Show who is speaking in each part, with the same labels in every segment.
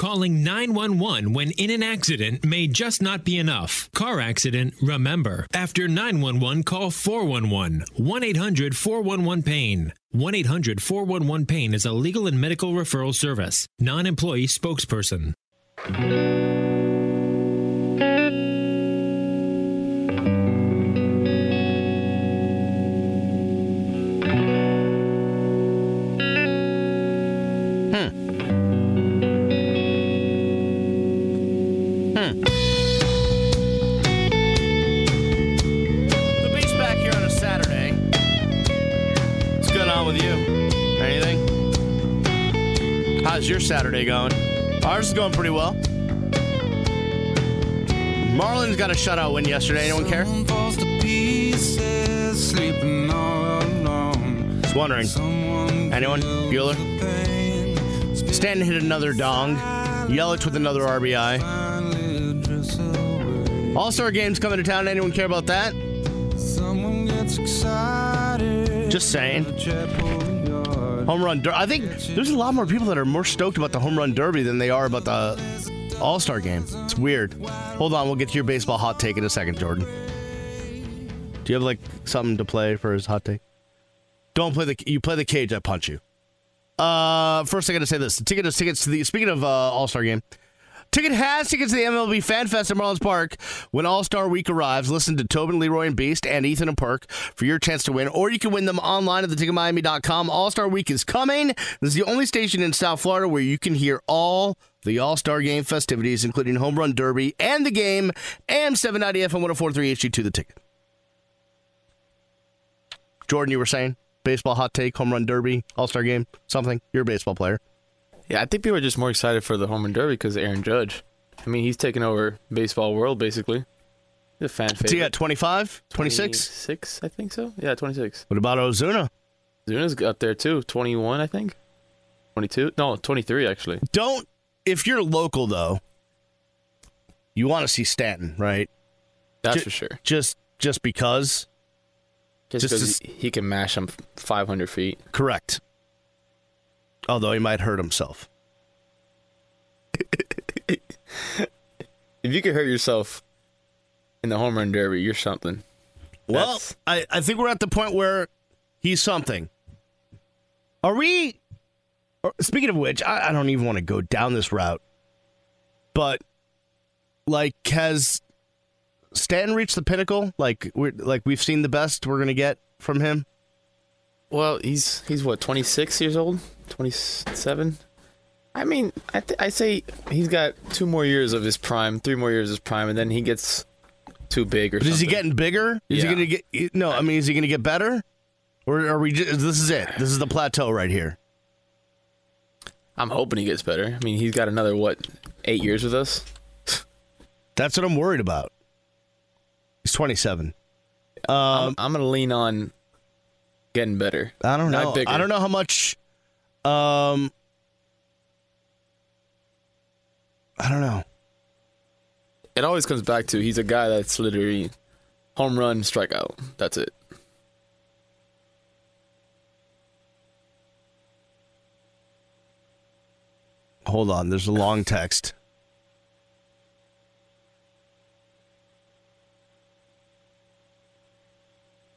Speaker 1: Calling 911 when in an accident may just not be enough. Car accident, remember. After 911, call 411. 1 800 411 PAIN. 1 800 411 PAIN is a legal and medical referral service. Non employee spokesperson.
Speaker 2: Saturday going? Ours is going pretty well. Marlins got a shutout win yesterday. Anyone care? Just wondering. Anyone? Bueller? Stanton hit another dong. Yelich with another RBI. All Star games coming to town. Anyone care about that? Just saying. Home run derby. I think there's a lot more people that are more stoked about the home run derby than they are about the All Star game. It's weird. Hold on, we'll get to your baseball hot take in a second, Jordan. Do you have like something to play for his hot take? Don't play the. You play the cage, I punch you. Uh, first I got to say this: the ticket is tickets to the. Speaking of uh, All Star game, Ticket has tickets to the MLB Fan Fest at Marlins Park. When All Star Week arrives, listen to Tobin, Leroy, and Beast and Ethan and Perk for your chance to win, or you can win them online at theticketmiami.com. All Star Week is coming. This is the only station in South Florida where you can hear all the All Star Game festivities, including Home Run Derby and the game, and 790 FM 1043 HD2 the ticket. Jordan, you were saying? Baseball hot take, home run derby, all star game, something. You're a baseball player.
Speaker 3: Yeah, I think people are just more excited for the home run derby because Aaron Judge. I mean, he's taking over baseball world basically. He's a fan favorite.
Speaker 2: So you got 25, 26?
Speaker 3: 26, I think so. Yeah, 26.
Speaker 2: What about Ozuna?
Speaker 3: Ozuna's up there too. 21, I think. 22? No, 23 actually.
Speaker 2: Don't if you're local though, you want to see Stanton, right?
Speaker 3: That's
Speaker 2: Ju-
Speaker 3: for sure.
Speaker 2: Just just because.
Speaker 3: Just
Speaker 2: just
Speaker 3: because he, he can mash him 500 feet.
Speaker 2: Correct. Although he might hurt himself.
Speaker 3: If you could hurt yourself in the home run derby, you're something.
Speaker 2: Well,
Speaker 3: That's-
Speaker 2: I, I think we're at the point where he's something. Are we? or- Speaking of which, I, I don't even want to go down this route. But, like, has Stanton reached the pinnacle? Like, we're like we've seen the best we're gonna get from him.
Speaker 3: Well, he's he's what 26 years old, 27. I mean, I th- I say he's got two more years of his prime, three more years of his prime, and then he gets too big or
Speaker 2: But is he getting bigger? Is
Speaker 3: Yeah.
Speaker 2: he gonna get? No, I mean, is he gonna get better? Or are we? Just, this is it. This is the plateau right here.
Speaker 3: I'm hoping he gets better. I mean, he's got another what eight years with us.
Speaker 2: That's what I'm worried about. He's 27. Um,
Speaker 3: I'm, I'm gonna lean on getting better.
Speaker 2: I don't know. I don't know how much. Um, I don't know.
Speaker 3: It always comes back to he's a guy that's literally home run, strikeout. That's it.
Speaker 2: Hold on. There's a long text.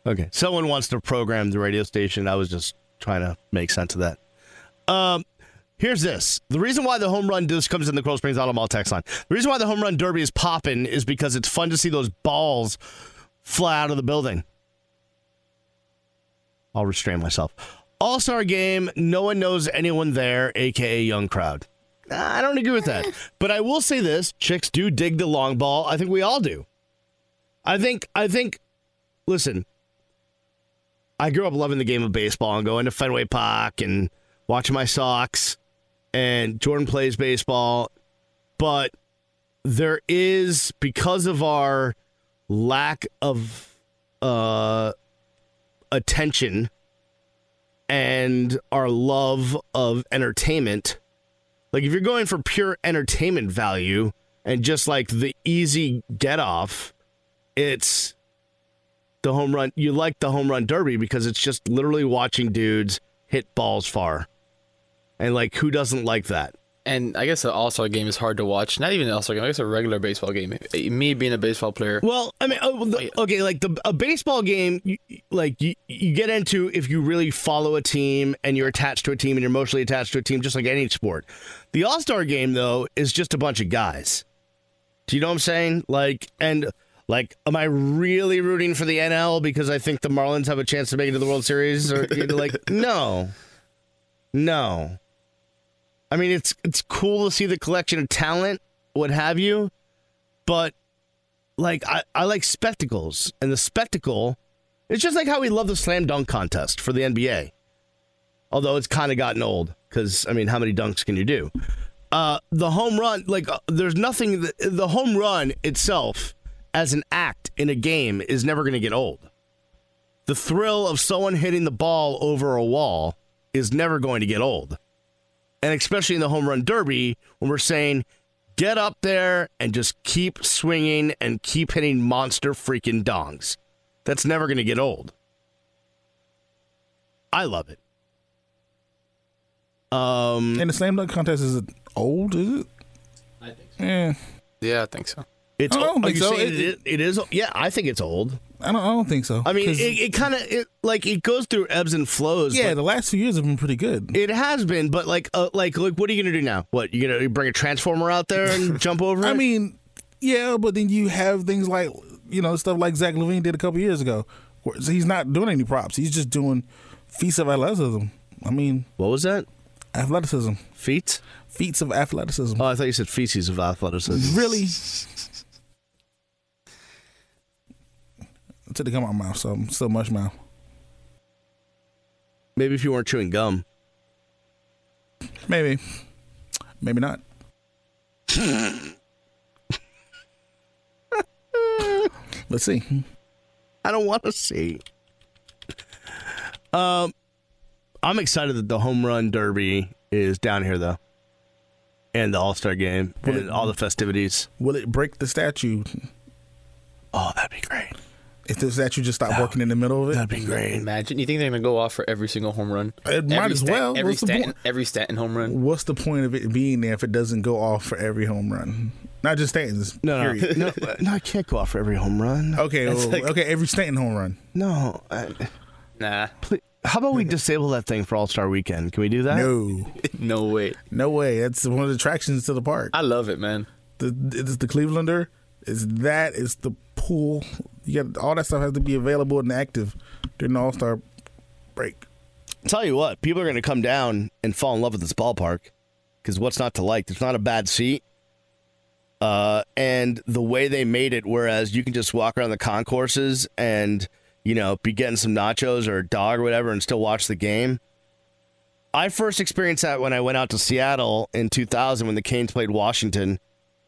Speaker 2: Okay. Someone wants to program the radio station. I was just trying to make sense of that. Um, here's this. The reason why the home run this comes in the Coral Springs Auto Mall text line. The reason why the home run derby is popping is because it's fun to see those balls fly out of the building. I'll restrain myself. All Star game, no one knows anyone there, aka young crowd. I don't agree with that. But I will say this chicks do dig the long ball. I think we all do. I think, I think, listen, I grew up loving the game of baseball and going to Fenway Park and watching my Sox, and Jordan plays baseball. But there is, because of our lack of uh, attention and our love of entertainment, like if you're going for pure entertainment value and just like the easy get off, it's the home run. You like the home run derby because it's just literally watching dudes hit balls far. And like who doesn't like that?
Speaker 3: And I guess the All Star game is hard to watch. Not even an All Star game. I guess a regular baseball game. Me being a baseball player.
Speaker 2: Well, I mean, oh, the, okay, like the a baseball game, you, like you, you get into if you really follow a team and you're attached to a team and you're emotionally attached to a team, just like any sport. The All Star game, though, is just a bunch of guys. Do you know what I'm saying? Like, and like, am I really rooting for the NL because I think the Marlins have a chance to make it to the World Series? Or you know, like, no, no. I mean, it's it's cool to see the collection of talent, what have you, but like I, I like spectacles, and the spectacle, it's just like how we love the slam dunk contest for the NBA. Although it's kind of gotten old, because I mean, how many dunks can you do? Uh, the home run, like, uh, there's nothing. The, the home run itself, as an act in a game, is never going to get old. The thrill of someone hitting the ball over a wall is never going to get old and especially in the home run derby when we're saying get up there and just keep swinging and keep hitting monster freaking dongs. That's never going to get old. I love it. Um,
Speaker 4: and the slam dunk contest is it old? Is it?
Speaker 3: I think so.
Speaker 4: Yeah,
Speaker 3: Yeah, I think so.
Speaker 2: it's
Speaker 4: I don't
Speaker 2: are
Speaker 4: think
Speaker 2: you
Speaker 4: so.
Speaker 2: saying
Speaker 4: It-
Speaker 2: it, it is? Yeah, I think it's old.
Speaker 4: I don't. I don't think so.
Speaker 2: I mean, it, it kind of it like it goes through ebbs and flows.
Speaker 4: yeah, the last few years have been pretty good.
Speaker 2: it has been, but like, uh, like, like, what are you gonna do now? What you gonna bring a transformer out there and jump over?
Speaker 4: I
Speaker 2: it?
Speaker 4: mean, yeah, but then you have things like you know stuff like Zach LaVine did a couple years ago. Where he's not doing any props. He's just doing feats of athleticism. I mean,
Speaker 2: what was that?
Speaker 4: athleticism,
Speaker 2: Feats.
Speaker 4: feats of athleticism.
Speaker 2: Oh, I thought you said feces of athleticism.
Speaker 4: really? Until they come out my mouth, so I'm still mush mouth.
Speaker 2: Maybe if you weren't chewing gum.
Speaker 4: Maybe, maybe not. Let's see.
Speaker 2: I don't want to see. Um, I'm excited that the home run derby is down here though, and the All Star game
Speaker 4: Will
Speaker 2: and
Speaker 4: it-
Speaker 2: all the festivities.
Speaker 4: Will it break the statue
Speaker 2: Oh, that'd be great.
Speaker 4: If that you just stop working in the middle of it?
Speaker 2: That'd be great.
Speaker 3: Imagine. You think they're gonna go off for every single home run?
Speaker 4: It might
Speaker 3: every
Speaker 4: as
Speaker 3: Stat-
Speaker 4: well.
Speaker 3: Every
Speaker 4: What's the
Speaker 3: Stanton,
Speaker 4: point?
Speaker 3: every Stanton home run.
Speaker 4: What's the point of it being there if it doesn't go off for every home run? Not just Stanton's.
Speaker 2: No, no,
Speaker 4: period.
Speaker 2: no, no, I can't go off for every home run.
Speaker 4: Okay, well,
Speaker 2: like-
Speaker 4: okay, every Stanton home run.
Speaker 2: No, I,
Speaker 3: Nah,
Speaker 2: please, how about we disable that thing for All Star Weekend? Can we do that?
Speaker 4: No,
Speaker 3: no way.
Speaker 4: no way. That's one of the attractions to the park.
Speaker 3: I love it, man.
Speaker 4: The it's the Clevelander. Is that is the pool. You got all that stuff has to be available and active during the All Star break.
Speaker 2: Tell you what, people are going to come down and fall in love with this ballpark because what's not to like? There's not a bad seat. Uh, and the way they made it, whereas you can just walk around the concourses and, you know, be getting some nachos or a dog or whatever and still watch the game. I first experienced that when I went out to Seattle in 2000 when the Canes played Washington.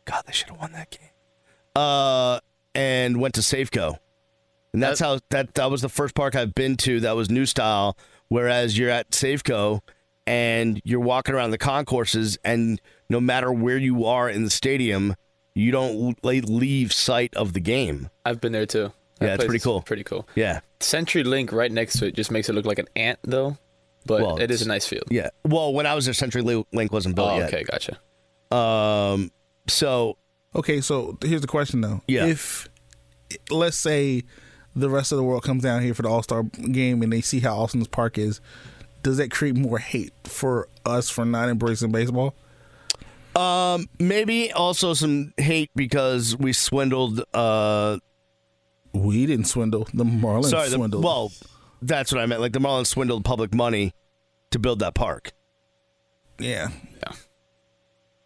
Speaker 2: God, they should have won that game. Uh, and went to Safeco. And that's how that that was the first park I've been to that was new style. Whereas you're at Safeco and you're walking around the concourses, and no matter where you are in the stadium, you don't leave sight of the game.
Speaker 3: I've been there too.
Speaker 2: Yeah, it's pretty cool.
Speaker 3: Pretty cool.
Speaker 2: Yeah,
Speaker 3: CenturyLink right next to it just makes it look like an ant, though. But
Speaker 2: Well,
Speaker 3: it is a nice field.
Speaker 2: yeah. Well, when I was there, CenturyLink wasn't built
Speaker 3: Oh,
Speaker 2: yet.
Speaker 3: okay, gotcha.
Speaker 2: Um. So
Speaker 4: Okay, so here's the question though.
Speaker 2: Yeah.
Speaker 4: If let's say the rest of the world comes down here for the All Star game and they see how awesome this park is, does that create more hate for us for not embracing baseball?
Speaker 2: Um, maybe also some hate because we swindled. Uh,
Speaker 4: We didn't swindle. The Marlins
Speaker 2: sorry, the,
Speaker 4: swindled.
Speaker 2: well, that's what I meant. Like the Marlins swindled public money to build that park.
Speaker 4: yeah.
Speaker 3: Yeah.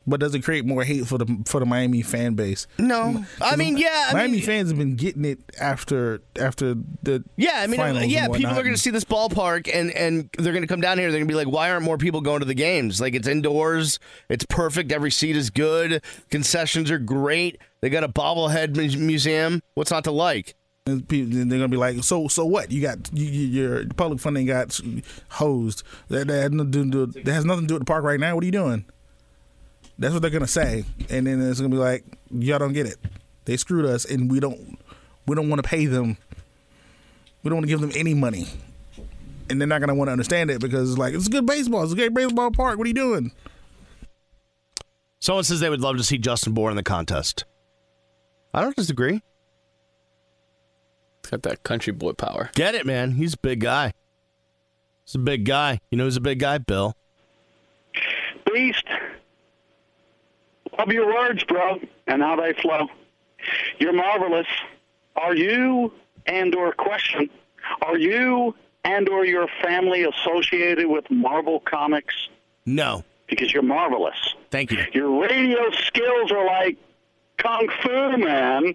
Speaker 4: But does it create more hate for the for the Miami fan base?
Speaker 2: No, I mean, yeah, I
Speaker 4: Miami
Speaker 2: mean,
Speaker 4: fans have been getting it after after the
Speaker 2: Yeah, I mean, yeah, people are going to see this ballpark and and they're going to come down here. They're going to be like, why aren't more people going to the games? Like, it's indoors, it's perfect. Every seat is good. Concessions are great. They got a bobblehead museum. What's not to like?
Speaker 4: And they're gonna be like, so so what? You got you, you- your public funding got hosed. That, that, has nothing to do, that has nothing to do with the park right now. What are you doing? That's what they're gonna say, and then it's gonna be like, y'all don't get it. They screwed us, and we don't we don't want to pay them. We don't want to give them any money, and they're not gonna want to understand it because it's like it's good baseball. It's a great baseball park. What are you doing?
Speaker 2: Someone says they would love to see Justin Bour in the contest. I don't disagree.
Speaker 3: He's got that country boy power.
Speaker 2: Get it, man. He's a big guy. He's a big guy. You know who's a big guy? Bill.
Speaker 5: Beast. Love your words, bro, and how they flow. You're marvelous. Are you and or question, are you and or your family associated with Marvel Comics?
Speaker 2: No.
Speaker 5: Because you're marvelous.
Speaker 2: Thank you.
Speaker 5: Your radio skills are like kung fu, man.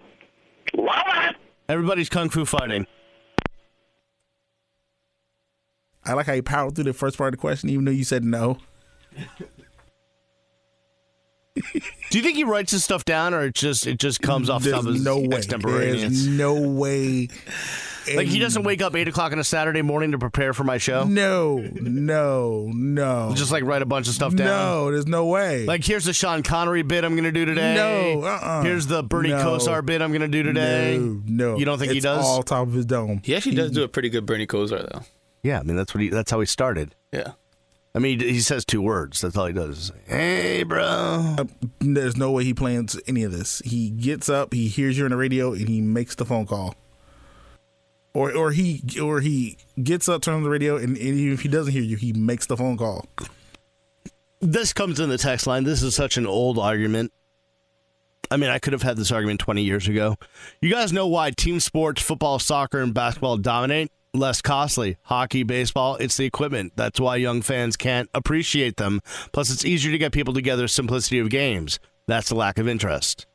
Speaker 5: Love it.
Speaker 2: Everybody's kung fu fighting.
Speaker 4: I like how you powered through the first part of the question, even though you said no.
Speaker 2: Do you think he writes his stuff down, or it just it just comes off the top of
Speaker 4: There's
Speaker 2: his
Speaker 4: no way.
Speaker 2: extemporaneous?
Speaker 4: There's no way.
Speaker 2: Like he doesn't wake up eight o'clock on a Saturday morning to prepare for my show.
Speaker 4: No, no, no.
Speaker 2: Just like write a bunch of stuff down.
Speaker 4: no, there's no way.
Speaker 2: Like here's the Sean Connery bit I'm gonna do today.
Speaker 4: No, uh-uh.
Speaker 2: Here's the Bernie
Speaker 4: No.
Speaker 2: Kosar bit I'm gonna do today.
Speaker 4: no, no.
Speaker 2: You don't think he does?
Speaker 4: All top of his dome.
Speaker 3: He actually does do a pretty good Bernie Kosar though.
Speaker 2: Yeah, I mean that's what he that's how he started.
Speaker 3: Yeah.
Speaker 2: I mean he, says two words. That's all he does. Hey, bro.
Speaker 4: Uh, there's no way he plans any of this. He gets up, he hears you on the radio, and he makes the phone call. Or, or he, or he gets up, turns on the radio, and, and even if he doesn't hear you, he makes the phone call.
Speaker 2: This comes in the text line. This is such an old argument. I mean, I could have had this argument 20 years ago. You guys know why team sports, football, soccer, and basketball dominate? Less costly. Hockey, baseball, it's the equipment. That's why young fans can't appreciate them. Plus, it's easier to get people together, simplicity of games. That's the lack of interest.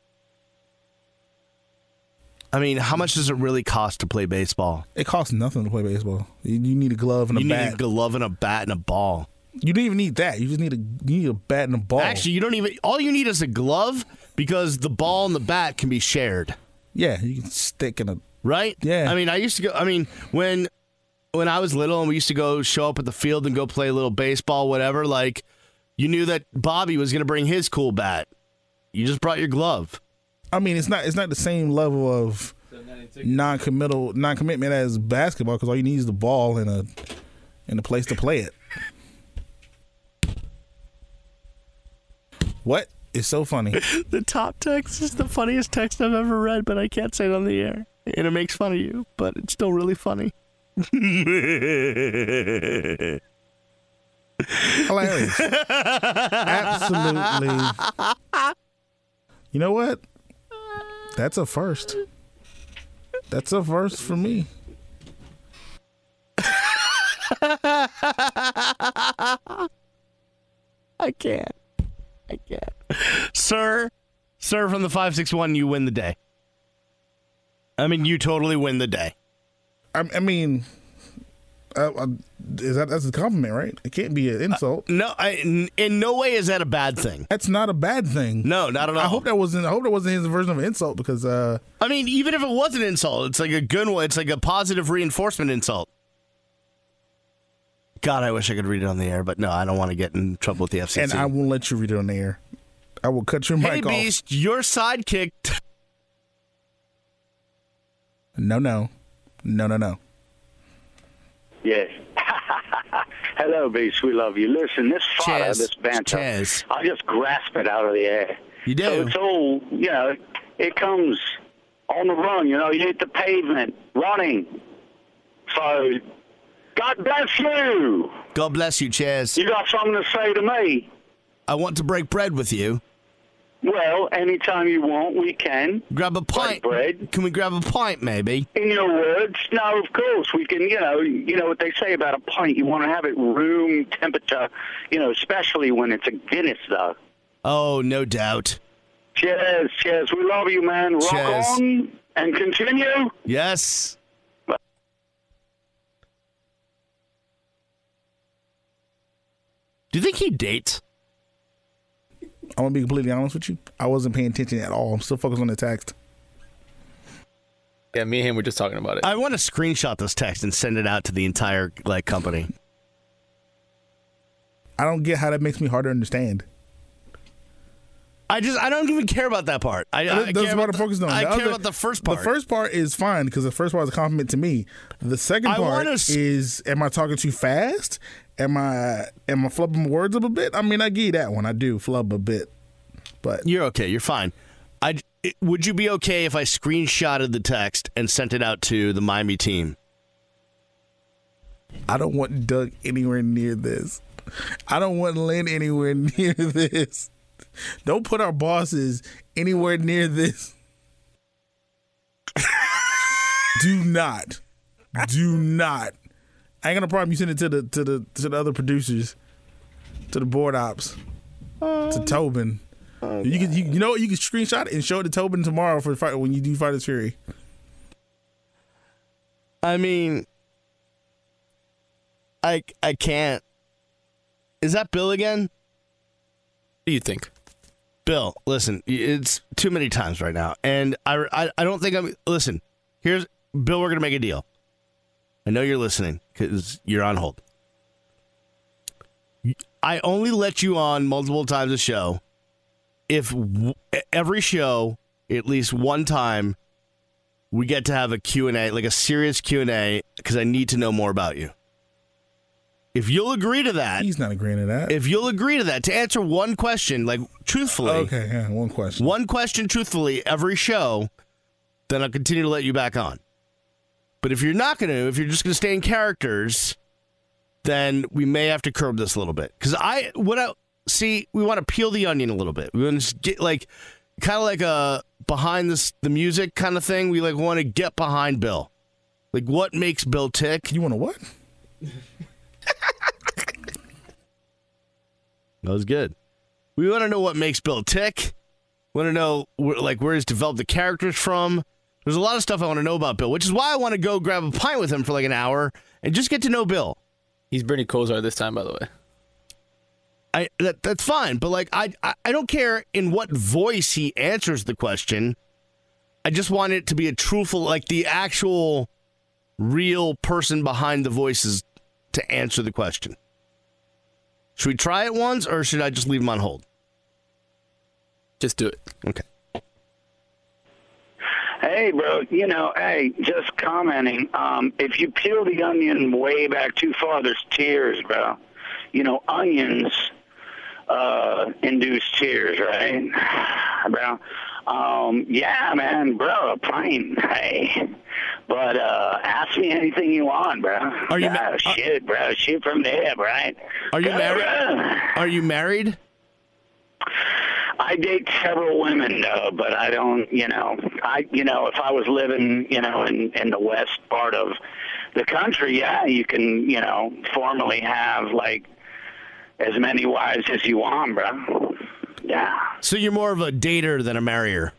Speaker 2: I mean, how much does it really cost to play baseball?
Speaker 4: It costs nothing to play baseball. You, you need a glove and a
Speaker 2: You need
Speaker 4: bat.
Speaker 2: a glove and a bat and a ball.
Speaker 4: you don't even need that. You just need a you need a bat and a ball.
Speaker 2: Actually, you don't even. All you need is a glove because the ball and the bat can be shared,
Speaker 4: yeah, you can stick in a.
Speaker 2: right?
Speaker 4: Yeah.
Speaker 2: I mean, I used to go. I mean, when when I was little and we used to go show up at the field and go play a little baseball, whatever. Like, you knew that Bobby was going to bring his cool bat. You just brought your glove.
Speaker 4: I mean, it's not it's not the same level of non-committal non-commitment as basketball because all you need is the ball and a and a place to play it. What is so funny?
Speaker 2: The top text is the funniest text I've ever read, but I can't say it on the air, and it makes fun of you, but it's still really funny.
Speaker 4: Hilarious. Absolutely. You know what? That's a first. That's a first for me.
Speaker 2: I can't. I can't. Sir, sir from the 561, you win the day. I mean, you totally win the day.
Speaker 4: I, I mean, uh, uh, is that that's a compliment, right? It can't be an insult.
Speaker 2: No, I, in, no way is that a bad thing.
Speaker 4: That's not a bad thing.
Speaker 2: No, not at all.
Speaker 4: I hope that wasn't. I hope that wasn't his version of an insult because uh,
Speaker 2: I mean, even if it was an insult, it's like a good one. It's like a positive reinforcement insult. God, I wish I could read it on the air, but no, I don't want to get in trouble with the FCC.
Speaker 4: and I won't let you read it on the air. I will cut your
Speaker 2: hey,
Speaker 4: mic off.
Speaker 2: Beast, your sidekick.
Speaker 4: No, no, no, no, no.
Speaker 5: Yes. Hello, Beast. We love you. Listen, this fodder,
Speaker 2: Cheers.
Speaker 5: this banter,
Speaker 2: Cheers.
Speaker 5: I'll just grasp it out of the air.
Speaker 2: You do.
Speaker 5: So it's all, you know, it comes on the run. You know, you hit the pavement running. So, God bless you.
Speaker 2: God bless you, Chaz.
Speaker 5: You got something to say to me?
Speaker 2: I want to break bread with you.
Speaker 5: Well, anytime you want, we can.
Speaker 2: Grab a pint.
Speaker 5: bread.
Speaker 2: Can we grab a pint, maybe?
Speaker 5: In your words, no, of course we can. You know, you know what they say about a pint. You want to have it room temperature. You know, especially when it's a Guinness, though.
Speaker 2: Oh, no doubt.
Speaker 5: Cheers, cheers. We love you, man. Rock
Speaker 2: Cheers.
Speaker 5: on and continue.
Speaker 2: Yes. Do you think he dates?
Speaker 4: I'm gonna be completely honest with you. I wasn't paying attention at all. I'm still focused on the text.
Speaker 3: Yeah, me and him were just talking about it.
Speaker 2: I want to screenshot this text and send it out to the entire like company.
Speaker 4: I don't get how that makes me hard to understand.
Speaker 2: I just I don't even care about that part. I, I
Speaker 4: That's
Speaker 2: care
Speaker 4: what I'm
Speaker 2: about the-
Speaker 4: focused on.
Speaker 2: I
Speaker 4: The
Speaker 2: care
Speaker 4: other-
Speaker 2: about the first part.
Speaker 4: The first part is fine because the first part is a compliment to me. The second
Speaker 2: I
Speaker 4: part
Speaker 2: wanna
Speaker 4: is, am I talking too fast? Am I am I flubbing my words up a bit? I mean, I give that one. I do flub a bit. But
Speaker 2: You're okay. You're fine. I would you be okay if I screenshotted the text and sent it out to the Miami team?
Speaker 4: I don't want Doug anywhere near this. I don't want Lynn anywhere near this. Don't put our bosses anywhere near this. Do not. Do not. I ain't got no problem. You send it to the to the to the other producers, to the board ops, to oh. Tobin. Oh, you can you, you know what? You can screenshot it and show it to Tobin tomorrow for fight when you do Fighters Fury.
Speaker 2: I mean, I I can't. Is that Bill again?
Speaker 3: What do you think?
Speaker 2: Bill, listen, it's too many times right now, and I, I, I don't think I'm. Listen, here's Bill. We're gonna make a deal. I know you're listening because you're on hold. I only let you on multiple times a show if w- every show, at least one time, we get to have a Q&A, like a serious Q&A because I need to know more about you. If you'll agree to that,
Speaker 4: He's not agreeing to that.
Speaker 2: if you'll agree to that, to answer one question, like truthfully,
Speaker 4: okay, yeah, one question.
Speaker 2: one question truthfully every show, then I'll continue to let you back on. But if you're not going to, if you're just going to stay in characters, then we may have to curb this a little bit. Because I, what I see, we want to peel the onion a little bit. We want to get like, kind of like a behind this the music kind of thing. We like want to get behind Bill. Like what makes Bill tick?
Speaker 4: You want to what?
Speaker 2: That was good. We want to know what makes Bill tick. Want to know where, like where he's developed the characters from. There's a lot of stuff I want to know about Bill, which is why I want to go grab a pint with him for like an hour and just get to know Bill.
Speaker 3: He's Bernie Kosar this time, by the way.
Speaker 2: I that that's fine, but like I, I I don't care in what voice he answers the question. I just want it to be a truthful, like the actual, real person behind the voices to answer the question. Should we try it once, or should I just leave him on hold?
Speaker 3: Just do it.
Speaker 2: Okay.
Speaker 5: Hey, bro, you know, hey, just commenting. Um, if you peel the onion way back too far, there's tears, bro. You know, onions uh, induce tears, right, bro? Um, yeah, man, bro, a pint, hey. But uh, ask me anything you want, bro.
Speaker 2: Are you
Speaker 5: yeah,
Speaker 2: ma-
Speaker 5: shit, bro? Shoot from the hip, right?
Speaker 2: Are you
Speaker 5: Go,
Speaker 2: married?
Speaker 5: bro.
Speaker 2: Are you married?
Speaker 5: I date several women, though, but I don't, you know, I, you know, if I was living, you know, in in the west part of the country, yeah, you can, you know, formally have like as many wives as you want, bro. Yeah.
Speaker 2: So you're more of a dater than a marrier.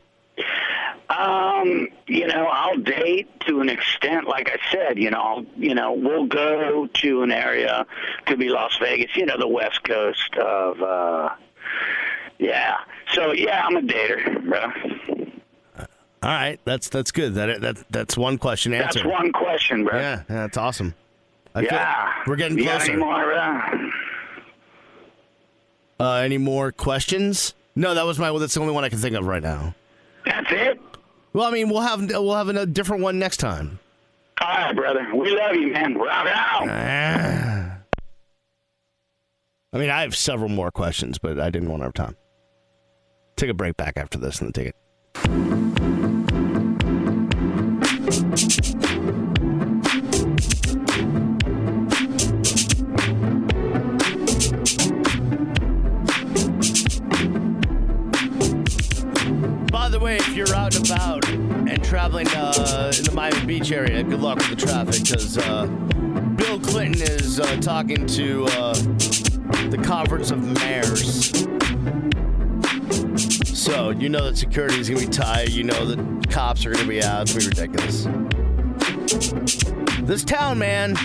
Speaker 5: Um, you know, I'll date to an extent. Like I said, you know, I'll, you know, we'll go to an area, could be Las Vegas, you know, the west coast of, uh, yeah. So yeah, I'm a dater, bro.
Speaker 2: All right, that's that's good. That that that's one question answered.
Speaker 5: That's one question, bro.
Speaker 2: Yeah, yeah, that's awesome. I
Speaker 5: Yeah.
Speaker 2: we're getting closer.
Speaker 5: any more, bro?
Speaker 2: Uh, any more questions? No, that was my. Well, that's the only one I can think of right now.
Speaker 5: That's it.
Speaker 2: Well, I mean, we'll have we'll have a different one next time.
Speaker 5: All right, brother. We love you, man. Rock out.
Speaker 2: Ah. I mean, I have several more questions, but I didn't want to have time. Take a break back after this and then take it. By the way, if you're out and about and traveling uh, in the Miami Beach area, good luck with the traffic because uh, Bill Clinton is uh, talking to uh, the Conference of Mayors. So you know that security is going to be tight. You know that cops are going to be out. It's going to be ridiculous. This town, man.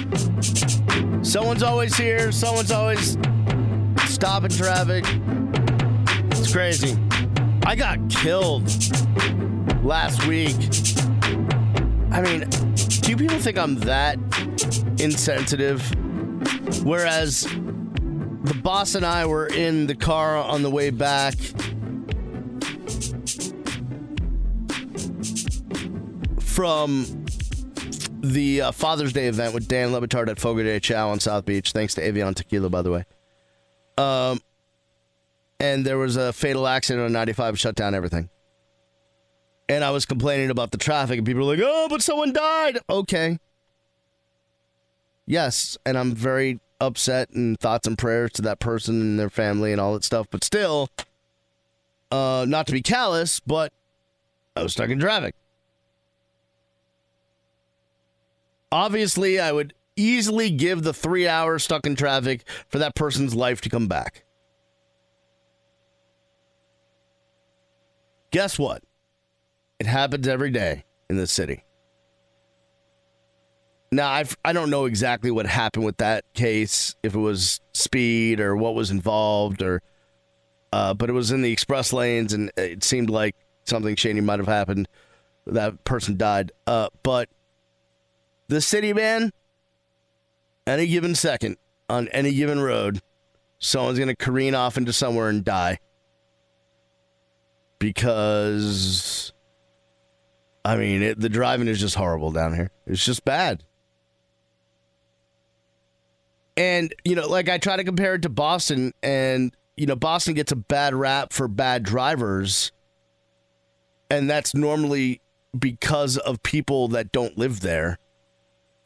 Speaker 2: Someone's always here. Someone's always stopping traffic. It's crazy. I got killed last week. I mean, do people think I'm that insensitive? Whereas the boss and I were in the car on the way back. From the uh, Father's Day event with Dan Le Batard at Fogo de Chao on South Beach. Thanks to Avion Tequila, by the way. Um, and there was a fatal accident on 95, shut down everything. And I was complaining about the traffic, and people were like, "Oh, but someone died." Okay. Yes, and I'm very upset and thoughts and prayers to that person and their family and all that stuff. But still, uh, not to be callous, but I was stuck in traffic. Obviously, I would easily give the three hours stuck in traffic for that person's life to come back. Guess what? It happens every day in the city. Now, I've, I don't know exactly what happened with that case, if it was speed or what was involved, or uh, but it was in the express lanes, and it seemed like something shady might have happened. That person died. Uh, but the city, man, any given second on any given road, someone's going to careen off into somewhere and die because I mean, it, the driving is just horrible down here. It's just bad. And, you know, like I try to compare it to Boston, and, you know, Boston gets a bad rap for bad drivers. And that's normally because of people that don't live there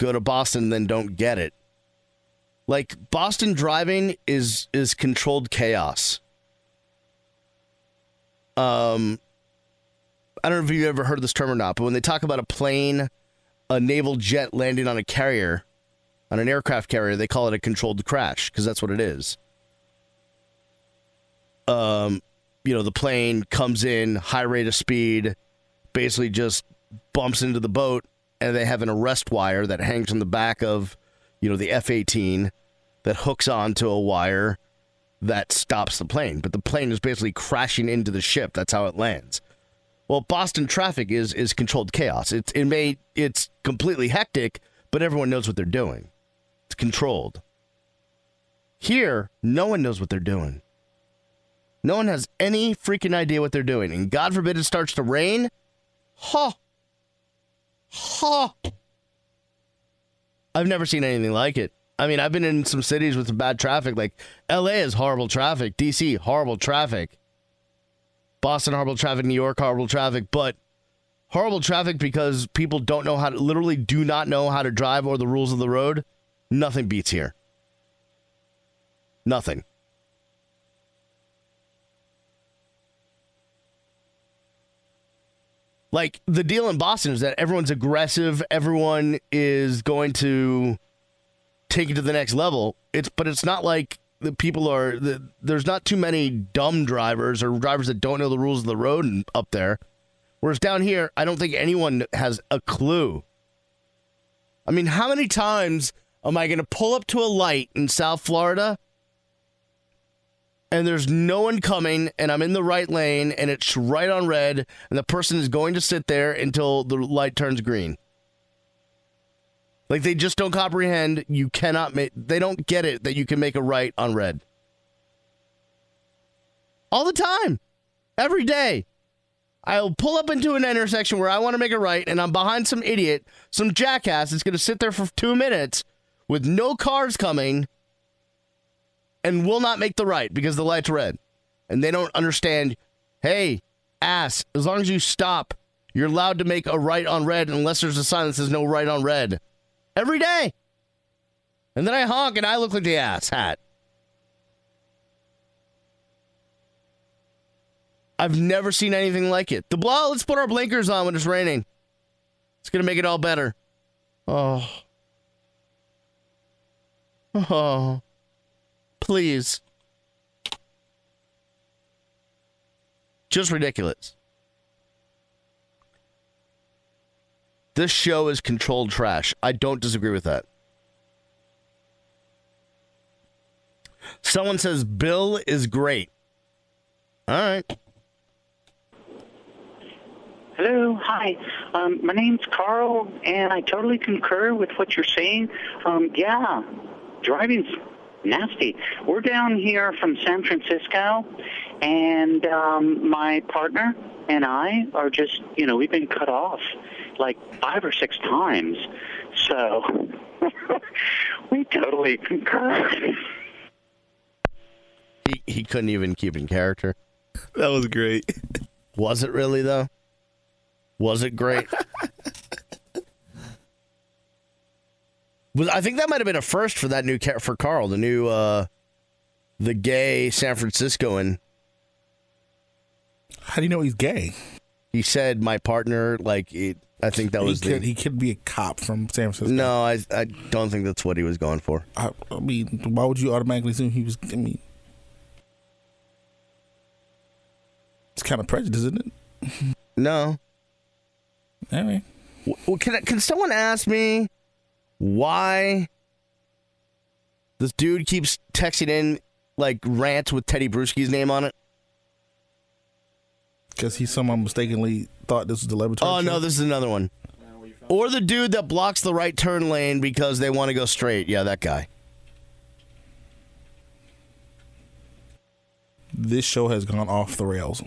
Speaker 2: go to Boston then don't get it. Like Boston driving is is controlled chaos. Um I don't know if you've ever heard this term or not, but when they talk about a plane, a naval jet landing on a carrier, on an aircraft carrier, they call it a controlled crash because that's what it is. Um, you know, the plane comes in high rate of speed, basically just bumps into the boat, and they have an arrest wire that hangs from the back of, you know, the F 18 that hooks onto a wire that stops the plane. But the plane is basically crashing into the ship. That's how it lands. Well, Boston traffic is is controlled chaos. It's it may it's completely hectic, but everyone knows what they're doing. It's controlled. Here, no one knows what they're doing. No one has any freaking idea what they're doing. And God forbid it starts to rain. Ha. Ha. I've never seen anything like it. I mean, I've been in some cities with some bad traffic. Like LA is horrible traffic. DC, horrible traffic. Boston, horrible traffic. New York, horrible traffic. But horrible traffic because people don't know how to, literally do not know how to drive or the rules of the road. Nothing beats here. Nothing. Like the deal in Boston is that everyone's aggressive, everyone is going to take it to the next level. It's but it's not like the people are the, there's not too many dumb drivers or drivers that don't know the rules of the road up there. Whereas down here, I don't think anyone has a clue. I mean, how many times am I going to pull up to a light in South Florida and there's no one coming and I'm in the right lane and it's right on red and the person is going to sit there until the light turns green? Like they just don't comprehend you cannot make they don't get it that you can make a right on red. All the time. Every day. I'll pull up into an intersection where I want to make a right and I'm behind some idiot, some jackass that's going to sit there for 2 minutes with no cars coming and will not make the right because the light's red. And they don't understand, "Hey, ass, as long as you stop, you're allowed to make a right on red unless there's a sign that says no right on red." every day. And then I honk and I look like the ass hat. I've never seen anything like it. The blah, let's put our blinkers on when it's raining. It's going to make it all better. Oh. Oh. Please. Just ridiculous. This show is controlled trash. I don't disagree with that. Someone says Bill is great. All right.
Speaker 5: Hello, hi. Um, my name's Carl, and I totally concur with what you're saying. Um, yeah, driving's nasty. We're down here from San Francisco, and um, my partner and I are just, you know, we've been cut off like five or six times. So we totally concur.
Speaker 2: He he couldn't even keep in character.
Speaker 4: That was great.
Speaker 2: Was it really though? Was it great? Was I think that might have been a first for that new for Carl, the new uh the gay San Franciscoan.
Speaker 4: How do you know he's gay?
Speaker 2: He said my partner like it, I think that
Speaker 4: He
Speaker 2: was the
Speaker 4: he could be a cop from San Francisco.
Speaker 2: No, I I don't think that's what he was going for.
Speaker 4: I, I mean, why would you automatically assume he was? I mean, it's kind of prejudice, isn't it?
Speaker 2: No.
Speaker 4: Mean,
Speaker 2: Well, can I- can someone ask me why this dude keeps texting in like rants with Tedy Bruschi's name on it?
Speaker 4: because he somehow mistakenly thought this was the laboratory.
Speaker 2: Oh no, this is another one. Or the dude that blocks the right turn lane because they want to go straight. Yeah, that guy.
Speaker 4: this show has gone off the rails.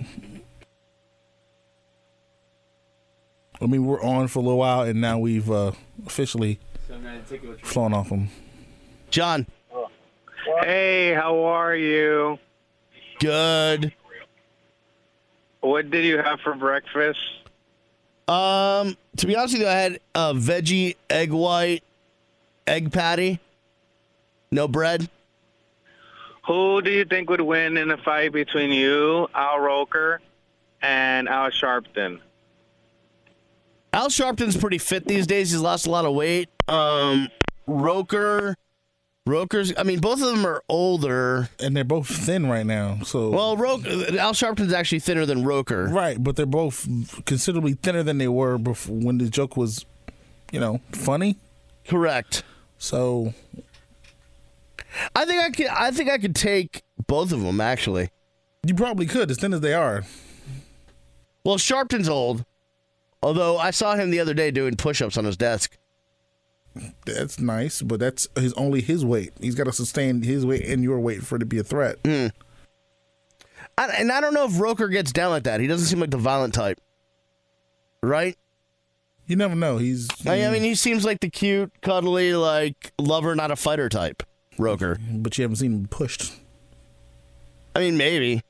Speaker 4: I mean, we're on for a little while, and now we've uh, officially flown off them.
Speaker 2: John,
Speaker 6: Hey, how are you?
Speaker 2: good.
Speaker 6: What did you have for breakfast?
Speaker 2: Um, to be honest with you, I had a veggie egg white egg patty. No bread.
Speaker 6: Who do you think would win in a fight between you, Al Roker, and Al Sharpton?
Speaker 2: Al Sharpton's pretty fit these days. He's lost a lot of weight. Um, Roker, Roker's. I mean, both of them are older.
Speaker 4: And they're both thin right now. So
Speaker 2: Well, Ro- Al Sharpton's actually thinner than Roker.
Speaker 4: right, but they're both considerably thinner than they were before when the joke was, you know, funny.
Speaker 2: Correct.
Speaker 4: So
Speaker 2: I think I could. I think I could take both of them actually.
Speaker 4: you probably could, as thin as they are.
Speaker 2: Well, Sharpton's old, although I saw him the other day doing push-ups on his desk.
Speaker 4: That's nice, but that's his only his weight. He's got to sustain his weight and your weight for it to be a threat. Hmm.
Speaker 2: I, and I don't know if Roker gets down like that. He doesn't seem like the violent type, right?
Speaker 4: You never know. He's
Speaker 2: I, I mean, he seems like the cute, cuddly, like lover, not a fighter type. Roker.
Speaker 4: but you haven't seen him pushed.
Speaker 2: I mean, maybe.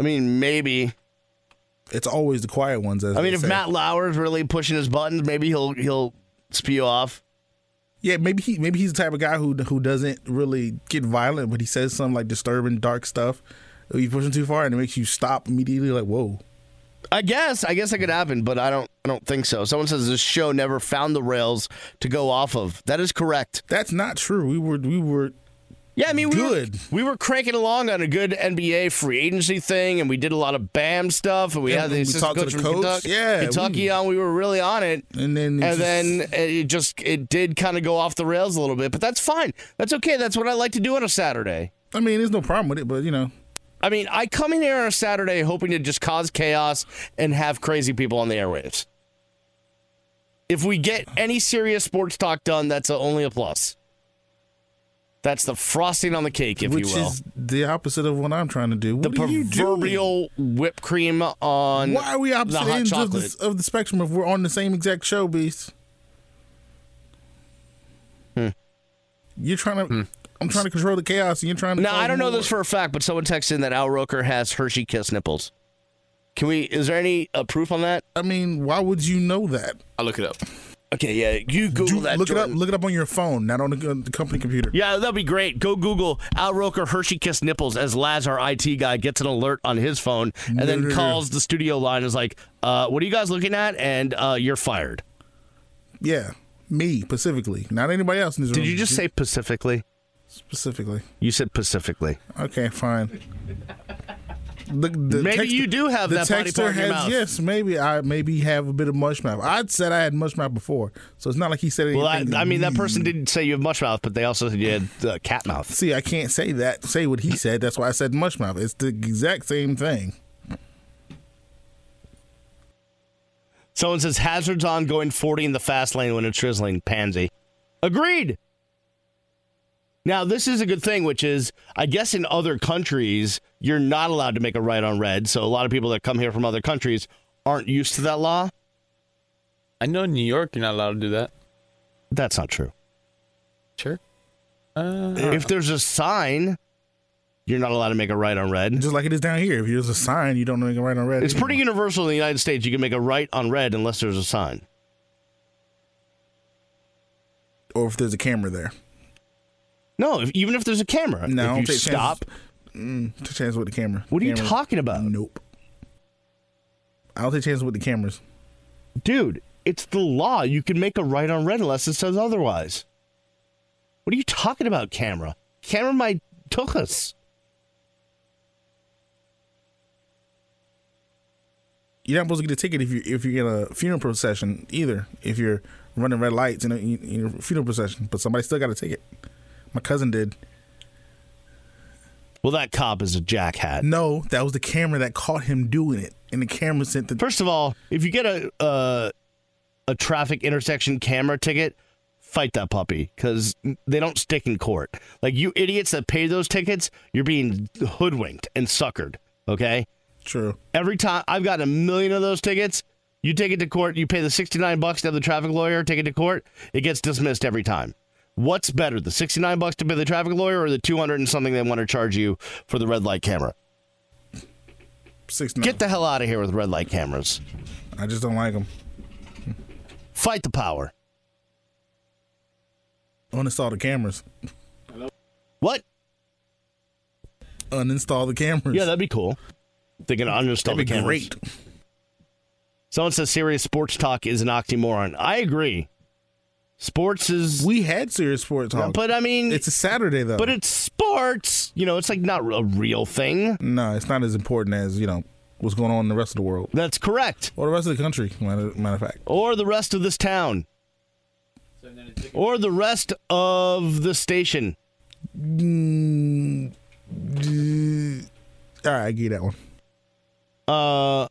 Speaker 2: I mean, maybe.
Speaker 4: It's always the quiet ones. As
Speaker 2: I mean, if
Speaker 4: say.
Speaker 2: Matt Lauer's really pushing his buttons, maybe he'll he'll spew off.
Speaker 4: yeah, maybe he maybe he's the type of guy who who doesn't really get violent, but he says some like disturbing, dark stuff. If you push him too far, and it makes you stop immediately. Like, whoa.
Speaker 2: I guess. I guess that could happen, but I don't. I don't think so. Someone says this show never found the rails to go off of. That is correct.
Speaker 4: That's not true. We were we were
Speaker 2: Yeah, I mean, we
Speaker 4: Good.
Speaker 2: Were, we were cranking along on a good NBA free agency thing, and we did a lot of BAM stuff, and we
Speaker 4: Yeah,
Speaker 2: had the assistant
Speaker 4: talked to
Speaker 2: coach
Speaker 4: the
Speaker 2: from
Speaker 4: coach.
Speaker 2: Kentucky,
Speaker 4: Yeah,
Speaker 2: Kentucky
Speaker 4: we-
Speaker 2: on. We were really on it,
Speaker 4: and then it
Speaker 2: and
Speaker 4: just-
Speaker 2: then it just it did kind of go off the rails a little bit, but that's fine. That's okay. That's what I like to do on a Saturday.
Speaker 4: I mean, there's no problem with it, but you know,
Speaker 2: I mean, I come in here on a Saturday hoping to just cause chaos and have crazy people on the airwaves. If we get any serious sports talk done, that's a, only a plus. That's the frosting on the cake, if
Speaker 4: which
Speaker 2: you will.
Speaker 4: Which is the opposite of what I'm trying to do.
Speaker 2: the
Speaker 4: What are you doing?
Speaker 2: proverbial whipped cream on
Speaker 4: Why are we opposite
Speaker 2: hot
Speaker 4: ends of the, of the spectrum if we're on the same exact show, Beast?
Speaker 2: Hmm.
Speaker 4: You're trying to. I'm trying to control the chaos, and you're trying to.
Speaker 2: Now I don't know this for a fact, but someone texted in that Al Roker has Hershey Kiss nipples. Can we? Is there any uh, proof on that?
Speaker 4: I mean, why would you know that?
Speaker 3: I'll look it up.
Speaker 2: Okay, yeah, you Google
Speaker 4: Do-
Speaker 2: that.
Speaker 4: look it up. Look it up on your phone, not on the, uh, the company computer.
Speaker 2: Yeah, that'd be great. Go Google Al Roker Hershey Kiss nipples as Laz, our IT guy, gets an alert on his phone and
Speaker 4: No,
Speaker 2: then
Speaker 4: no, no.
Speaker 2: calls the studio line. and Is like, uh, "What are you guys looking at?" And uh, you're fired.
Speaker 4: Yeah, me specifically, not anybody else in this
Speaker 2: Did
Speaker 4: room.
Speaker 2: you just say Pacifically?
Speaker 4: specifically?
Speaker 2: You said specifically.
Speaker 4: Okay, fine. The, the
Speaker 2: Maybe
Speaker 4: texter-
Speaker 2: you do have
Speaker 4: the
Speaker 2: that body part in your mouth.
Speaker 4: yes. Maybe I maybe have a bit of mush mouth. I said I had mush mouth before, so it's not like he said anything.
Speaker 2: Well, I, I mean, that person didn't say you have mush mouth, but they also said you had uh, cat mouth.
Speaker 4: See, I can't say that. Say what he said. That's why I said mush mouth. It's the exact same thing.
Speaker 2: Someone says hazards on going 40 in the fast lane when it's drizzling. Pansy. Agreed. Now, this is a good thing, which is, I guess in other countries, you're not allowed to make a right on red. So a lot of people that come here from other countries aren't used to that law.
Speaker 3: I know in New York you're not allowed to do that.
Speaker 2: That's not true.
Speaker 3: Sure. Uh,
Speaker 2: If there's a sign, you're not allowed to make a right on red.
Speaker 4: Just like it is down here. If there's a sign, you don't make a right on red.
Speaker 2: It's pretty universal in the United States. You can make a right on red unless there's a sign.
Speaker 4: Or if there's a camera there.
Speaker 2: No, if, even if there's a camera.
Speaker 4: No,
Speaker 2: if you stop.
Speaker 4: chances. Mm, take chances with the camera.
Speaker 2: What are you talking about?
Speaker 4: Nope. I don't take chances with the cameras.
Speaker 2: Dude, it's the law. You can make a right on red unless it says otherwise. What are you talking about, camera? Camera might took us.
Speaker 4: You're not supposed to get a ticket if you if you're in a funeral procession either. If you're running red lights in a, in a funeral procession, but somebody still got a ticket. My cousin did.
Speaker 2: Well, that cop is a jackhat.
Speaker 4: No, that was the camera that caught him doing it, and the camera sent the.
Speaker 2: First of all, if you get a uh, a traffic intersection camera ticket, fight that puppy because they don't stick in court. Like you idiots that pay those tickets, you're being hoodwinked and suckered. Okay.
Speaker 4: True.
Speaker 2: Every time I've gotten a million of those tickets, you take it to court, you pay the 69 bucks to have the traffic lawyer take it to court, it gets dismissed every time. What's better, the 69 bucks to pay the traffic lawyer or the 200 and something they want to charge you for the red light camera?
Speaker 4: Six.
Speaker 2: Get the hell out of here with red light cameras.
Speaker 4: I just don't like them.
Speaker 2: Fight the power.
Speaker 4: Uninstall the cameras. Hello?
Speaker 2: What?
Speaker 4: Uninstall the cameras.
Speaker 2: Yeah, that'd be cool. They can uninstall
Speaker 4: That'd
Speaker 2: the
Speaker 4: be
Speaker 2: cameras.
Speaker 4: great.
Speaker 2: Someone says serious sports talk is an oxymoron. I agree. Sports is,
Speaker 4: We had serious sports talk.
Speaker 2: but I mean,
Speaker 4: it's a Saturday though.
Speaker 2: but it's sports. You know, it's like not a real thing.
Speaker 4: no, it's not as important as you know what's going on in the rest of the world
Speaker 2: That's correct.
Speaker 4: or the rest of the country. Matter, matter of fact,
Speaker 2: Or the rest of this town. Or the rest of the station.
Speaker 4: Mm, uh, all right, I get that one.
Speaker 2: Uh,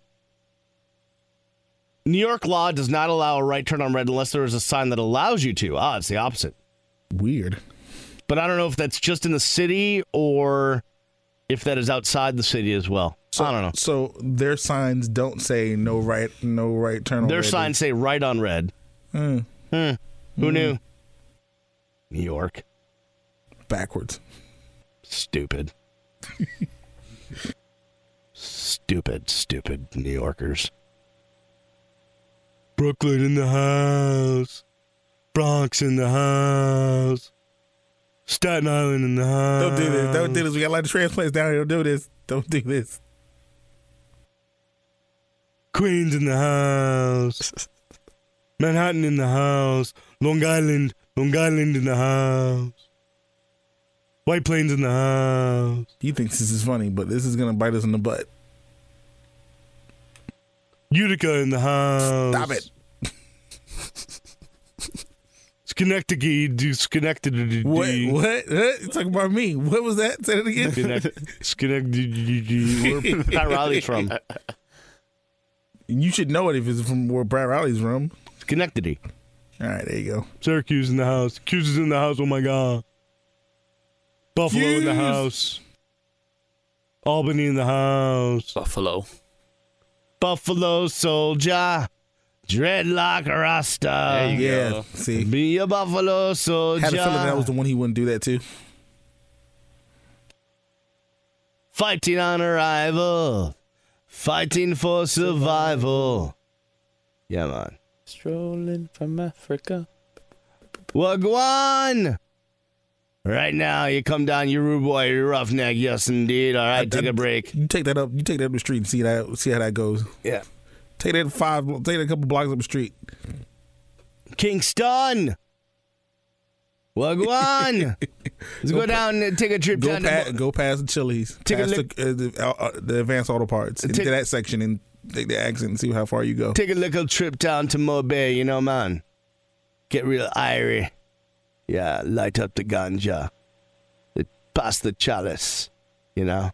Speaker 2: New York law does not allow a right turn on red unless there is a sign that allows you to. Ah, it's the opposite.
Speaker 4: Weird.
Speaker 2: But I don't know if that's just in the city or if that is outside the city as well.
Speaker 4: So,
Speaker 2: I don't know.
Speaker 4: So their signs don't say no right, no right turn. on red.
Speaker 2: Their
Speaker 4: red.
Speaker 2: signs say right on red.
Speaker 4: Hmm.
Speaker 2: Hmm. Who knew? New York.
Speaker 4: backwards.
Speaker 2: Stupid. stupid, stupid New Yorkers. Brooklyn in the house. Bronx in the house. Staten Island in the house.
Speaker 4: Don't do this. Don't do this. We got a lot of transplants down here. Don't do this. Don't do this.
Speaker 2: Queens in the house. Manhattan in the house. Long Island. Long Island in the house. White Plains in the house.
Speaker 4: You think this is funny, but this is gonna bite us in the butt.
Speaker 2: Utica in the house.
Speaker 4: Stop it.
Speaker 2: Schenectady, Schenectady.
Speaker 4: What? What? What? You talking about me? What was that? Say it again.
Speaker 2: Schenectady. Where Pat Riley's from.
Speaker 4: You should know it if it's from where Brad Riley's from.
Speaker 2: Schenectady.
Speaker 4: All right, there you go.
Speaker 2: Syracuse in the house. Cuse is in the house. Oh my God. Buffalo in the house. Albany in the house.
Speaker 3: Buffalo.
Speaker 2: Buffalo soldier. Dreadlock Rasta.
Speaker 3: There you
Speaker 4: Yeah.
Speaker 3: go.
Speaker 4: See,
Speaker 2: Be a Buffalo soldier.
Speaker 4: had a feeling that was the one he wouldn't do that to.
Speaker 2: Fighting on arrival. Fighting for survival. Yeah, man.
Speaker 3: Strolling from Africa.
Speaker 2: Wagwan! Right now, you come down, you rude boy, you roughneck. Yes, indeed. All right, take a break.
Speaker 4: You take that up. You take that up the street and see that. See how that goes.
Speaker 2: Yeah.
Speaker 4: Take that five. Take that a couple blocks up the street.
Speaker 2: Kingston! Wagwan! Let's go down and take a trip
Speaker 4: Go
Speaker 2: down
Speaker 4: past.
Speaker 2: to.
Speaker 4: Go past the Chili's.
Speaker 2: Take a look-
Speaker 4: the, uh, the, uh, the advanced auto parts. Into that section and take the exit and see how far you go.
Speaker 2: Take a little trip down to Mobay, you know, man. Get real irie. Yeah, light up the ganja. Pass the chalice, you know?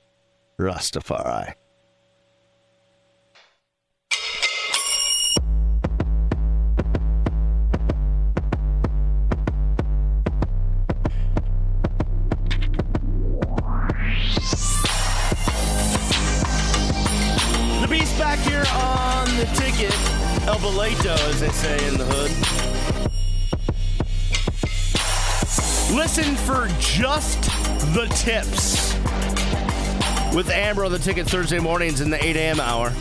Speaker 2: Rastafari. The Beast back here on the ticket. El Boleto, as they say in the hood. Listen for just the tips. with Amber on the ticket Thursday mornings in the 8 a.m. hour.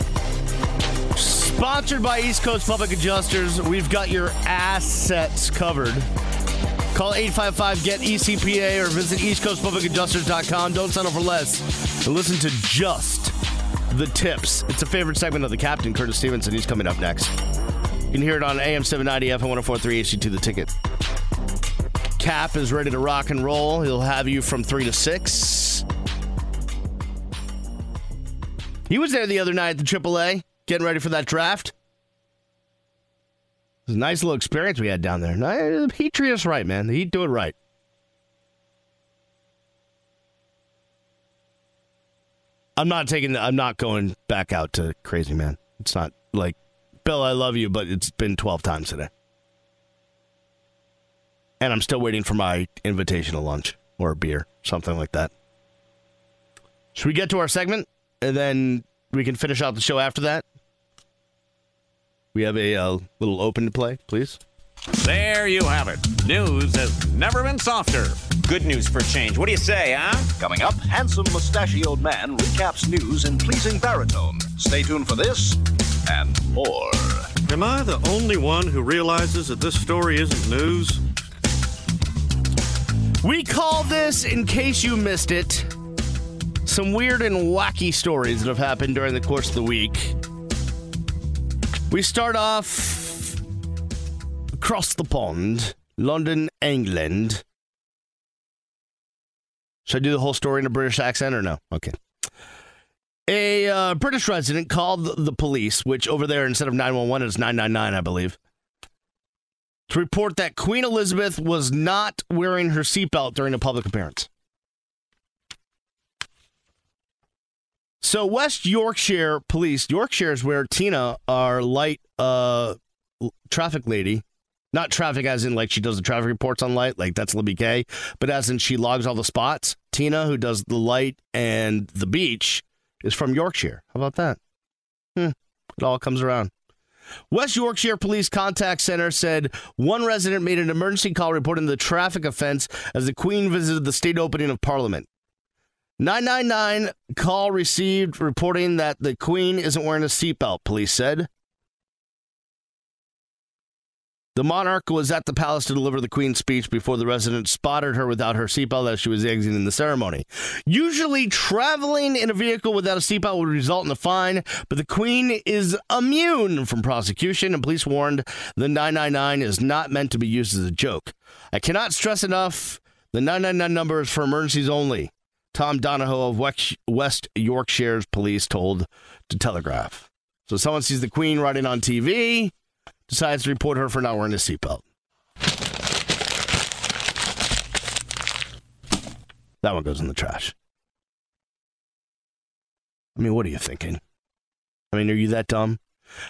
Speaker 2: Sponsored by East Coast Public Adjusters. We've got your assets covered. Call 855 GET ECPA or visit eastcoastpublicadjusters.com. Don't settle for less. And listen to just the tips. It's a favorite segment of the captain, Curtis Stevenson. He's coming up next. You can hear it on AM 790 FM 1043 HD2 The Ticket. Cap is ready to rock and roll. He'll have you from 3 to 6. He was there the other night at the AAA, getting ready for that draft. It was a nice little experience we had down there. He treated us right, man. He'd do it right. I'm not taking. I'm not going back out to Crazy Man. It's not like Bill. I love you, but it's been 12 times today, and I'm still waiting for my invitation to lunch or a beer, something like that. Should we get to our segment and then we can finish out the show after that? We have a uh, little open to play, please.
Speaker 7: There you have it. News has never been softer.
Speaker 8: Good news for change. What do you say, huh?
Speaker 9: Coming up, handsome mustachioed man recaps news in pleasing baritone. Stay tuned for this and more.
Speaker 10: Am I the only one who realizes that this story isn't news?
Speaker 2: We call this, in case you missed it, some weird and wacky stories that have happened during the course of the week. We start off across the pond, London, England. Should I do the whole story in a British accent or no? Okay. A uh, British resident called the- police, which over there instead of 911 is 999, I believe, to report that Queen Elizabeth was not wearing her seatbelt during a public appearance. So West Yorkshire Police, Yorkshire is where Tina, our light uh traffic lady, not traffic as in like she does the traffic reports on light, like that's Libby K, but as in she logs all the spots. Tina, who does the light and the beach, is from Yorkshire. How about that? Hmm. It all comes around. West Yorkshire Police Contact Center said one resident made an emergency call reporting the traffic offense as the Queen visited the state opening of Parliament. 999 call received reporting that the Queen isn't wearing a seatbelt, police said. The monarch was at the palace to deliver the Queen's speech before the resident spotted her without her seatbelt as she was exiting the ceremony. Usually, traveling in a vehicle without a seatbelt would result in a fine, but the Queen is immune from prosecution, and police warned the 999 is not meant to be used as a joke. I cannot stress enough the 999 number is for emergencies only. Tom Donahoe of West Yorkshire's police told to Telegraph. So someone sees the Queen riding on TV, decides to report her for not wearing a seatbelt. That one goes in the trash. I mean, what are you thinking? I mean, are you that dumb?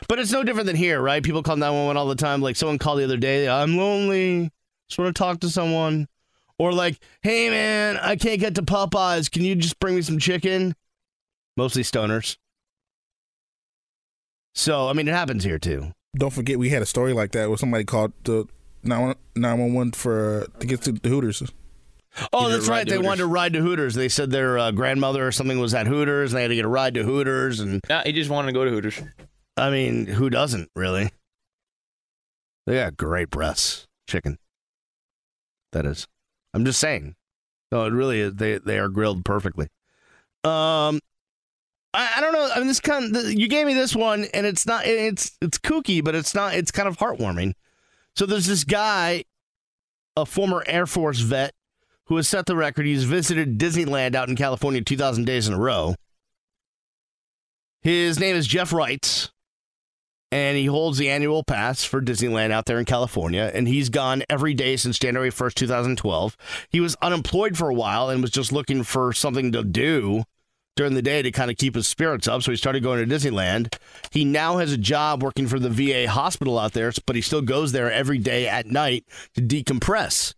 Speaker 2: But it's no different than here, right? People call 911 all the time. Like someone called the other day, I'm lonely. Just want to talk to someone. Or like, hey man, I can't get to Popeyes. Can you just bring me some chicken? Mostly stoners. So, I mean, it happens here too.
Speaker 4: Don't forget, we had a story like that where somebody called the 911 for to get to the Hooters.
Speaker 2: Oh,
Speaker 3: Get
Speaker 2: that's right. They
Speaker 3: Hooters.
Speaker 2: wanted to ride to Hooters. They said their uh, grandmother or something was at Hooters, and they had to get a ride to Hooters. And
Speaker 3: Nah, he just wanted to go to Hooters.
Speaker 2: I mean, who doesn't really? They got great breasts, chicken. That is. I'm just saying. No, it really is. They they are grilled perfectly. Um, I, I don't know. I mean, this kind of, you gave me this one, and it's not. It's it's kooky, but it's not. It's kind of heartwarming. So there's this guy, a former Air Force vet, who has set the record. He's visited Disneyland out in California 2,000 days in a row. His name is Jeff Reitz, and he holds the annual pass for Disneyland out there in California. And he's gone every day since January 1st, 2012. He was unemployed for a while and was just looking for something to do during the day to kind of keep his spirits up. So he started going to Disneyland. He now has a job working for the VA hospital out there, but he still goes there every day at night to decompress.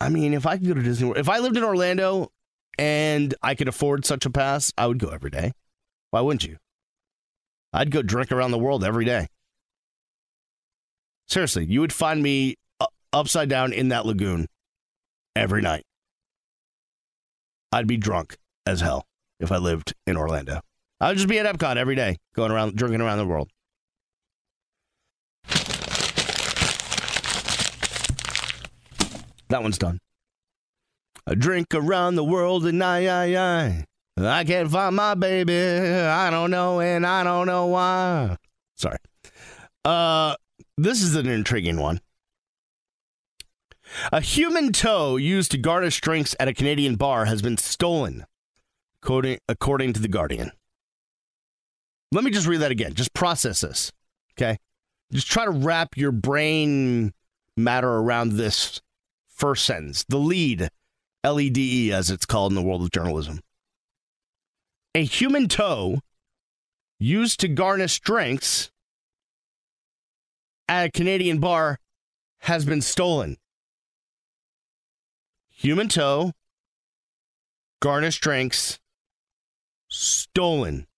Speaker 2: I mean, if I could go to Disney World, if I lived in Orlando and I could afford such a pass, I would go every day. Why wouldn't you? I'd go drink around the world every day. Seriously, you would find me upside down in that lagoon every night. I'd be drunk as hell if I lived in Orlando. I'd just be at Epcot every day, going around drinking around the world. That one's done. I drink around the world and I, I, I, I can't find my baby. I don't know and I don't know why. Sorry. Uh, this is an intriguing one. A human toe used to garnish drinks at a Canadian bar has been stolen, according, to The Guardian. Let me just read that again. Just process this, okay? Just try to wrap your brain matter around this first sentence. The lead, L E D E, as it's called in the world of journalism. A human toe used to garnish drinks at a Canadian bar has been stolen. Human toe, garnish drinks, stolen.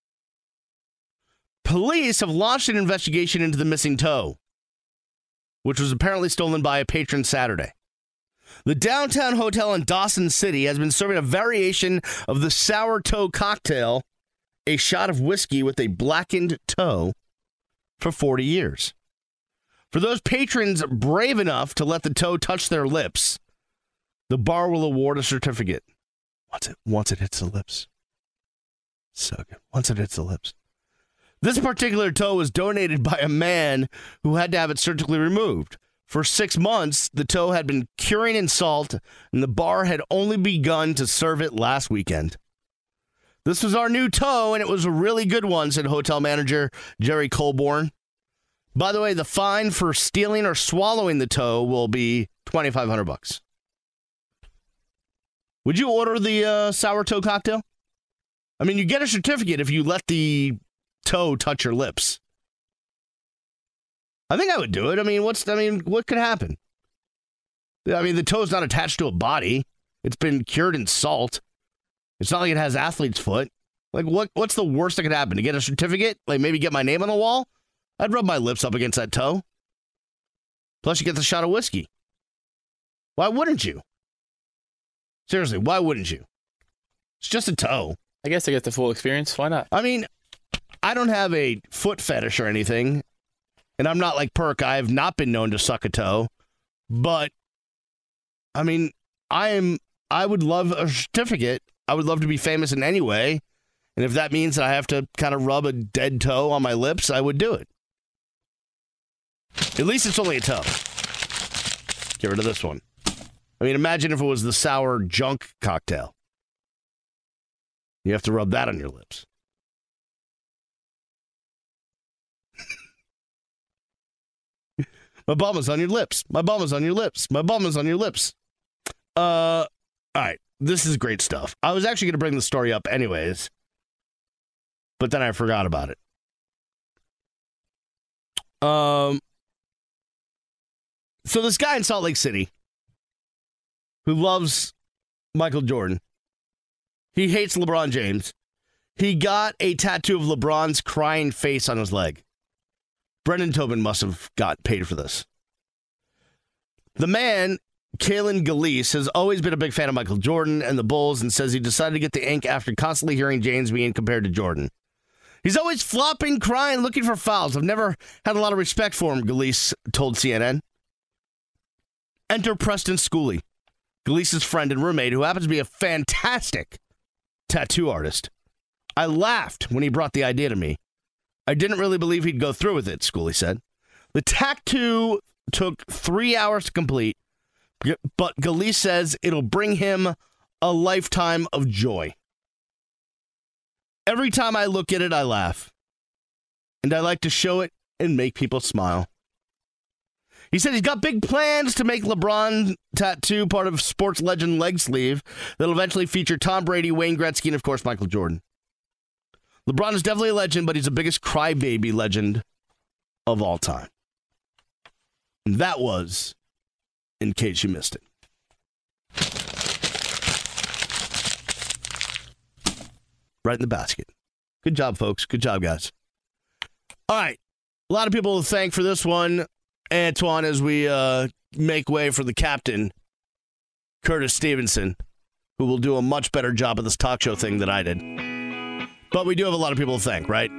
Speaker 2: Police have launched an investigation into the missing toe, which was apparently stolen by a patron Saturday. The downtown hotel in Dawson City has been serving a variation of the sour toe cocktail, a shot of whiskey with a blackened toe, for 40 years. For those patrons brave enough to let the toe touch their lips, the bar will award a certificate once it once it hits the lips. So good. Once it hits the lips. This particular toe was donated by a man who had to have it surgically removed. For six months, the toe had been curing in salt, and the bar had only begun to serve it last weekend. This was our new toe, and it was a really good one, said hotel manager Jerry Colborn. By the way, the fine for stealing or swallowing the toe will be twenty five hundred bucks. Would you order the uh, sour toe cocktail? I mean, you get a certificate if you let the toe touch your lips. I think I would do it. I mean, what's I mean, what could happen? I mean, the toe's not attached to a body. It's been cured in salt. It's not like it has athlete's foot. Like what what's the worst that could happen? To get a certificate? Like maybe get my name on the wall? I'd rub my lips up against that toe. Plus you get the shot of whiskey. Why wouldn't you? Seriously, why wouldn't you? It's just a toe.
Speaker 3: I guess I get the full experience. Why not?
Speaker 2: I mean, I don't have a foot fetish or anything, and I'm not like Perk. I have not been known to suck a toe, but I mean, I am. I would love a certificate. I would love to be famous in any way, and if that means that I have to kind of rub a dead toe on my lips, I would do it. At least it's only a toe. Get rid of this one. I mean, imagine if it was the sour junk cocktail. You have to rub that on your lips. My bum is on your lips. My bum is on your lips. My bum is on your lips. Uh, all right. This is great stuff. I was actually going to bring the story up anyways, but then I forgot about it. Um, so this guy in Salt Lake City who loves Michael Jordan, he hates LeBron James. He got a tattoo of LeBron's crying face on his leg. Brendan Tobin must have got paid for this. The man, Kalen Gillies, has always been a big fan of Michael Jordan and the Bulls and says he decided to get the ink after constantly hearing James being compared to Jordan. He's always flopping, crying, looking for fouls. I've never had a lot of respect for him, Gillies told CNN. Enter Preston Schooley, Gillies' friend and roommate, who happens to be a fantastic tattoo artist. I laughed when he brought the idea to me. I didn't really believe he'd go through with it, Schooley said. The tattoo took three hours to complete, but Gillies says it'll bring him a lifetime of joy. Every time I look at it, I laugh. And I like to show it and make people smile. He said he's got big plans to make LeBron tattoo part of sports legend leg sleeve that'll eventually feature Tom Brady, Wayne Gretzky, and of course Michael Jordan. LeBron is definitely a legend, but he's the biggest crybaby legend of all time. And that was, in case you missed it. Right in the basket. Good job, folks. Good job, guys. All right. A lot of people to thank for this one, Antoine, as we uh, make way for the captain, Curtis Stevenson. who will do a much better job of this talk show thing than I did. But we do have a lot of people to thank, right?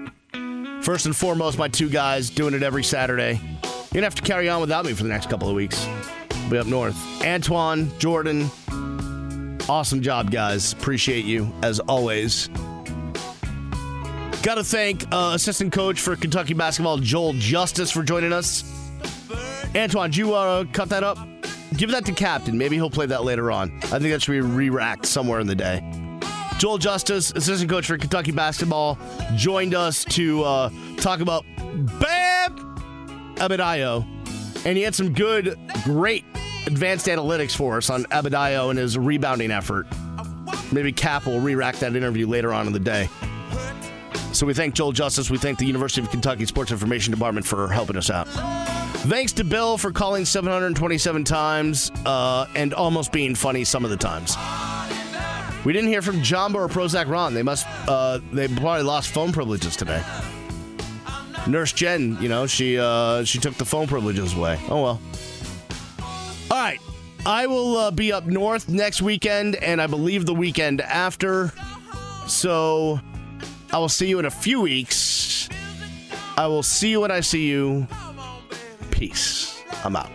Speaker 2: First and foremost, my two guys doing it every Saturday. You're gonna have to carry on without me for the next couple of weeks. Be up north. Antoine, Jordan, awesome job, guys. Appreciate you as always. Got to thank uh, assistant coach for Kentucky basketball, Joel Justice, for joining us. Antoine, do you uh, cut that up? Give that to Captain. Maybe he'll play that later on. I think that should be re-racked somewhere in the day. Joel Justice, assistant coach for Kentucky basketball, joined us to uh, talk about Bam Adebayo. And he had some good, great advanced analytics for us on Adebayo and his rebounding effort. Maybe Cap will re-rack that interview later on in the day. So we thank Joel Justice. We thank the University of Kentucky Sports Information Department for helping us out. Thanks to Bill for calling 727 times uh, and almost being funny some of the times. We didn't hear from Jumbo or Prozac Ron. They must, uh, they probably lost phone privileges today. Nurse Jen, you know, she uh, she took the phone privileges away. Oh well. All right, I will uh, be up north next weekend, and I believe the weekend after. So I will see you in a few weeks. I will see you when I see you. Peace. I'm out.